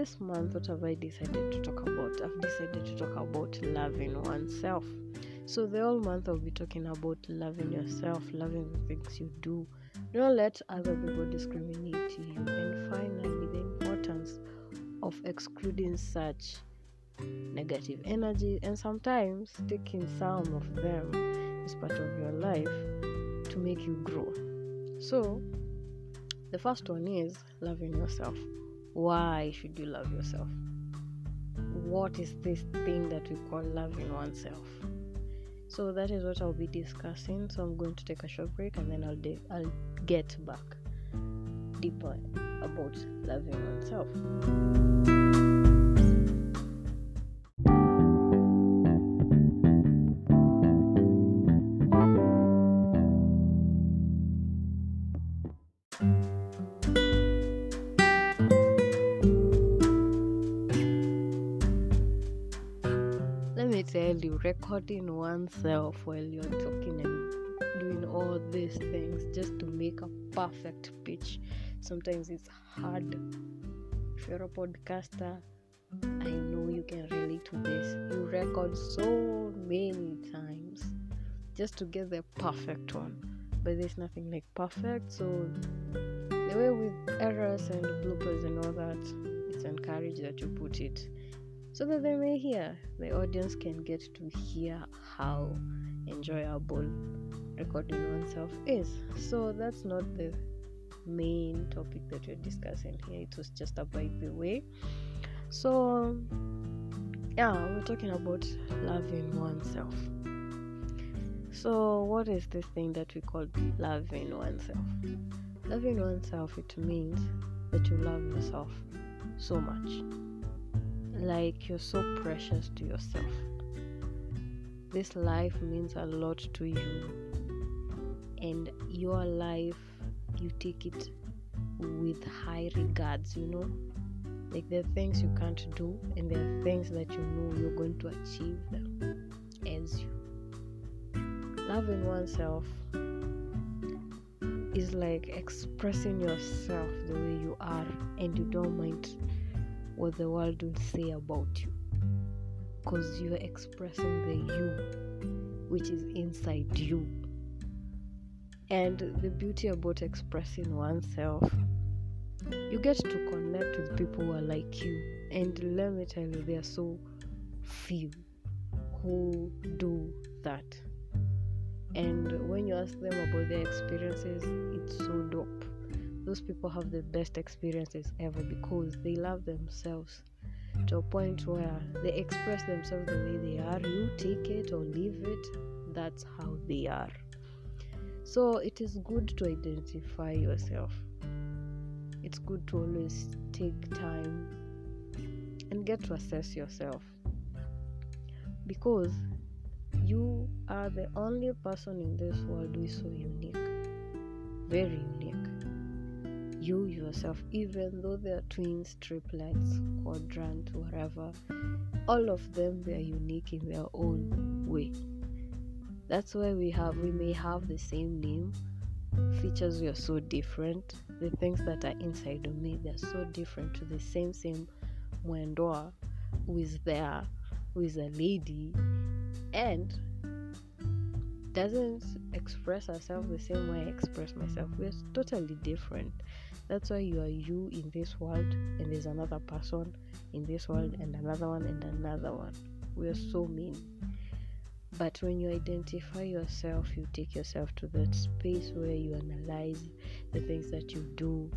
this month, what have I decided to talk about? I've decided to talk about loving oneself. So, the whole month I'll be talking about loving yourself, loving the things you do. Don't let other people discriminate you. And finally, the importance of excluding such negative energy and sometimes taking some of them as part of your life to make you grow. So, the first one is loving yourself. Why should you love yourself? What is this thing that we call loving oneself? So that is what I'll be discussing. So I'm going to take a short break and then I'll de- I'll get back deeper about loving oneself. Recording oneself uh, while you're talking and doing all these things just to make a perfect pitch. Sometimes it's hard. If you're a podcaster, I know you can relate to this. You record so many times just to get the perfect one, but there's nothing like perfect. So, the way with errors and bloopers and all that, it's encouraged that you put it so that they may hear, the audience can get to hear how enjoyable recording oneself is. So that's not the main topic that we're discussing here. It was just a by the way. So yeah, we're talking about loving oneself. So what is this thing that we call loving oneself? Loving oneself it means that you love yourself so much like you're so precious to yourself. This life means a lot to you, and your life, you take it with high regards, you know. Like there are things you can't do, and there are things that you know you're going to achieve them as you. Loving oneself is like expressing yourself the way you are, and you don't mind what the world will say about you. Because you're expressing the you which is inside you. And the beauty about expressing oneself you get to connect with people who are like you. And let me tell you there are so few who do that. And when you ask them about their experiences it's so dope those people have the best experiences ever because they love themselves to a point where they express themselves the way they are. You take it or leave it, that's how they are. So it is good to identify yourself. It's good to always take time and get to assess yourself because you are the only person in this world who is so unique, very unique you yourself, even though they are twins, triplets, quadrant, whatever, all of them they are unique in their own way. That's why we have we may have the same name. Features we are so different. The things that are inside of me they're so different to the same same Mwendwa who is there, who is a lady, and doesn't express herself the same way I express myself. We're totally different. That's why you are you in this world, and there's another person in this world, and another one, and another one. We are so mean. But when you identify yourself, you take yourself to that space where you analyze the things that you do.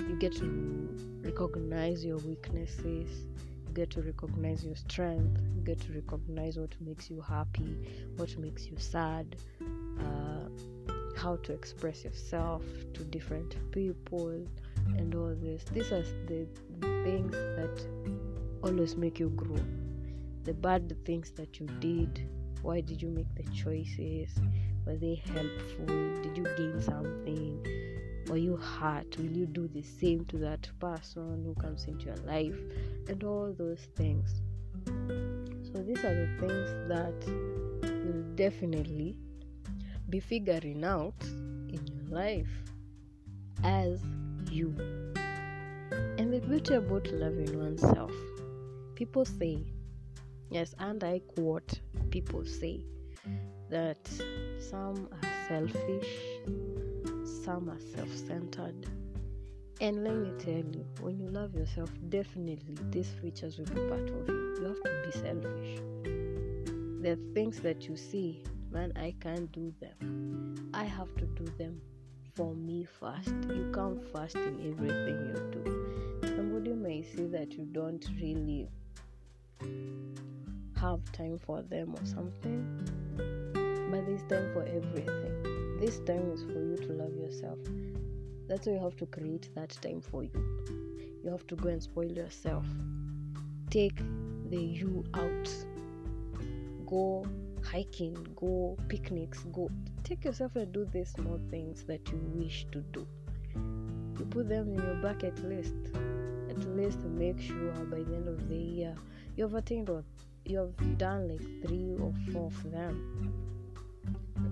You get to recognize your weaknesses. You get to recognize your strength. You get to recognize what makes you happy, what makes you sad. Uh, how to express yourself to different people and all this. These are the things that always make you grow. The bad things that you did. Why did you make the choices? Were they helpful? Did you gain something? Were you hurt? Will you do the same to that person who comes into your life? And all those things. So, these are the things that will definitely be figuring out in your life as you. And the beauty about loving oneself, people say, yes, and I quote, people say that some are selfish, some are self centered. And let me tell you, when you love yourself, definitely these features will be part of you. You have to be selfish. Are things that you see, man, I can't do them. I have to do them for me first. You come first in everything you do. Somebody may say that you don't really have time for them or something, but there's time for everything. This time is for you to love yourself. That's why you have to create that time for you. You have to go and spoil yourself. Take the you out. Go hiking, go picnics, go take yourself and do these small things that you wish to do. You put them in your bucket list. At least make sure by the end of the year you have attained or you have done like three or four of them.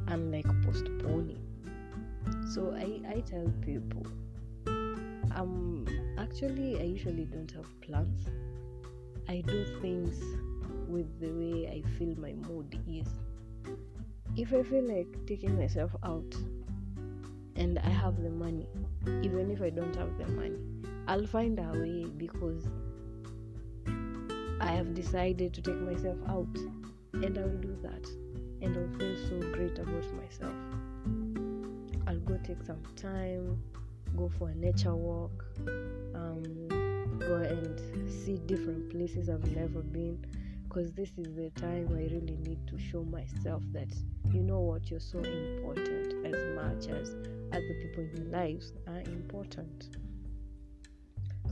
Unlike postponing. So I, I tell people um actually I usually don't have plans. I do things with the way I feel my mood is. If I feel like taking myself out and I have the money, even if I don't have the money, I'll find a way because I have decided to take myself out and I will do that and I'll feel so great about myself. I'll go take some time, go for a nature walk, um, go and see different places I've never been because this is the time I really need to show myself that you know what you're so important as much as other people in your lives are important.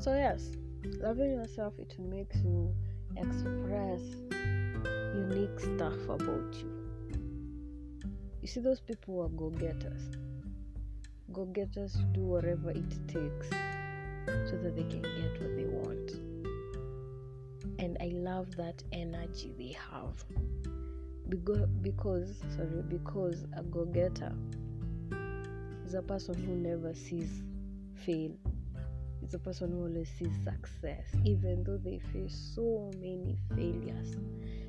So yes, loving yourself it makes you express unique stuff about you. You see those people who are go-getters. Go-getters do whatever it takes so that they can get what they want. And I love that energy they have. Because, sorry, because a go-getter is a person who never sees fail is a person who always sees success, even though they face so many failures.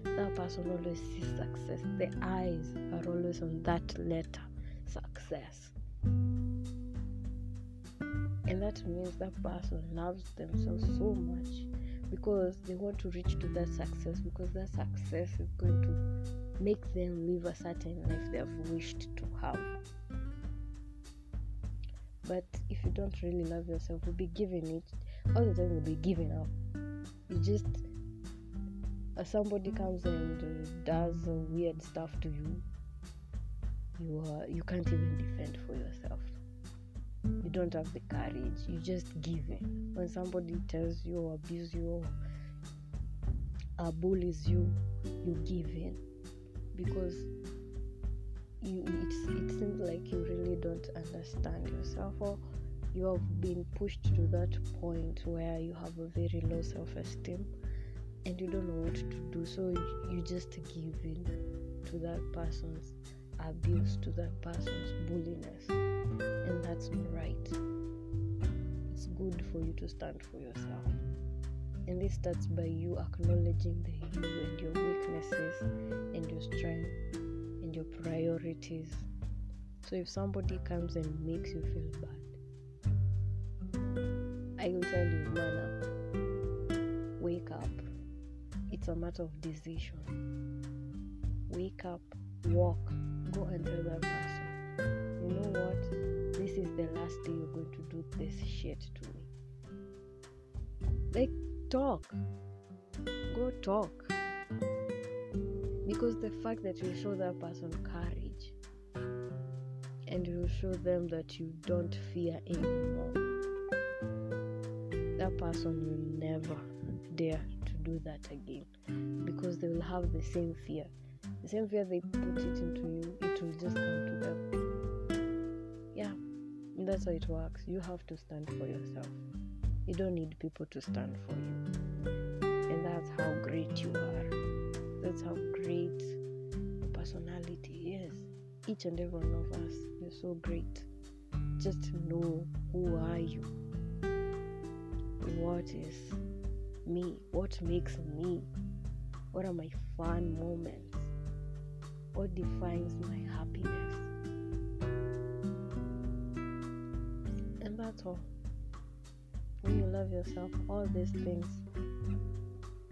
That person always sees success. The eyes are always on that letter, success. And that means that person loves themselves so much because they want to reach to that success because that success is going to make them live a certain life they have wished to have. But if you don't really love yourself, you'll be giving it all the time. You'll be giving up. You just uh, somebody comes and uh, does uh, weird stuff to you. You uh, you can't even defend for yourself. You don't have the courage. You just give in. When somebody tells you or abuse you or bullies you, you give in because you it, it seems like you really don't understand yourself or you have been pushed to that point where you have a very low self-esteem and you don't know what to do so you just give in to that person's abuse to that person's bulliness and that's not right it's good for you to stand for yourself and this starts by you acknowledging the you and your weaknesses and your strength and your priorities. So if somebody comes and makes you feel bad, I will tell you, man up. Wake up. It's a matter of decision. Wake up, walk, go and tell that person, you know what? This is the last day you're going to do this shit to me. Like, talk. Go talk because the fact that you show that person courage and you show them that you don't fear anymore that person will never dare to do that again because they will have the same fear the same fear they put it into you it will just come to them that's how it works you have to stand for yourself you don't need people to stand for you and that's how great you are that's how great your personality is. Each and every one of us, you're so great. Just know who are you. what is me? What makes me? What are my fun moments? What defines my happiness? That's all. When you love yourself, all these things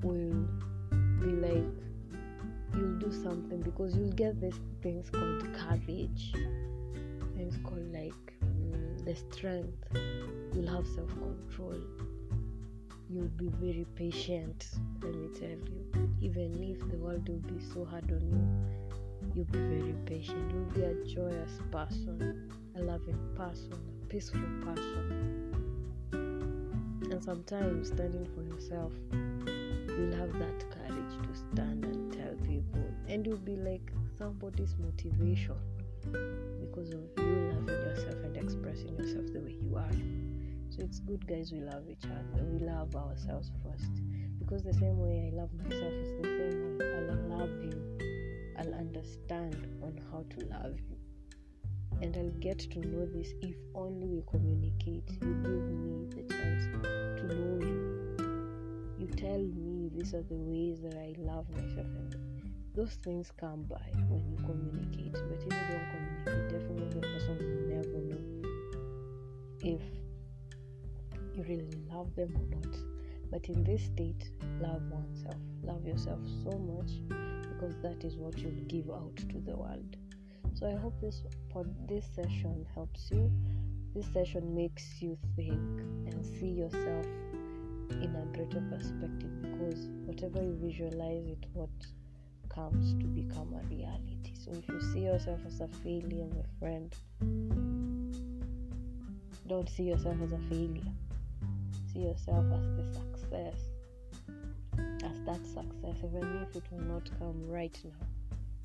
will be like you'll do something because you'll get these things called courage, things called like mm, the strength. You'll have self control. You'll be very patient, let me tell you. Even if the world will be so hard on you, you'll be very patient. You'll be a joyous person, a loving person, peaceful person. And sometimes standing for yourself, you'll have that courage to stand and tell people, and you'll be like somebody's motivation because of you loving yourself and expressing yourself the way you are. So it's good, guys. We love each other. We love ourselves first because the same way I love myself is the same way I'll love you. I'll understand on how to love you. And I'll get to know this if only we communicate. You give me the chance to know you. You tell me these are the ways that I love myself, and those things come by when you communicate. But if you don't communicate, definitely the person will never know if you really love them or not. But in this state, love oneself. Love yourself so much because that is what you'll give out to the world. So I hope this pod, this session helps you. This session makes you think and see yourself in a greater perspective because whatever you visualize it what comes to become a reality. So if you see yourself as a failure, my friend, don't see yourself as a failure. See yourself as the success. As that success, even if it will not come right now,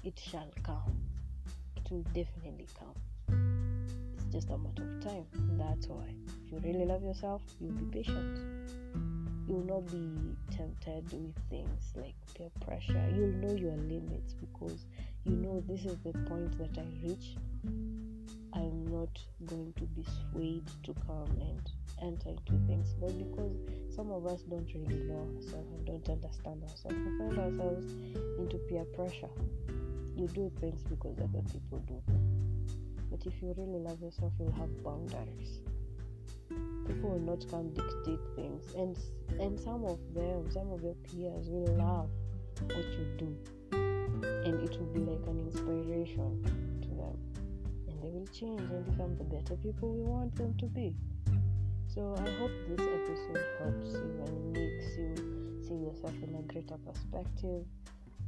it shall come. It will definitely come. It's just a matter of time. That's why. If you really love yourself, you'll be patient. You will not be tempted with things like peer pressure. You'll know your limits because you know this is the point that I reach. I'm not going to be swayed to come and enter into things, but because some of us don't really know ourselves and don't understand ourselves, we find ourselves into peer pressure. You do things because other people do. But if you really love yourself, you'll have boundaries. People will not come dictate things, and and some of them, some of your peers will love what you do, and it will be like an inspiration to them, and they will change and become the better people we want them to be. So I hope this episode helps you and makes you see yourself in a greater perspective.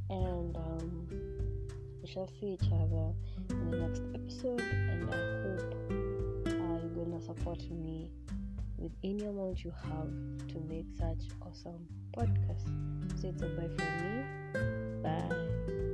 And um, we shall see each other in the next episode. And I hope uh, you're gonna support me with any amount you have to make such awesome podcast. So it's a bye for me. Bye.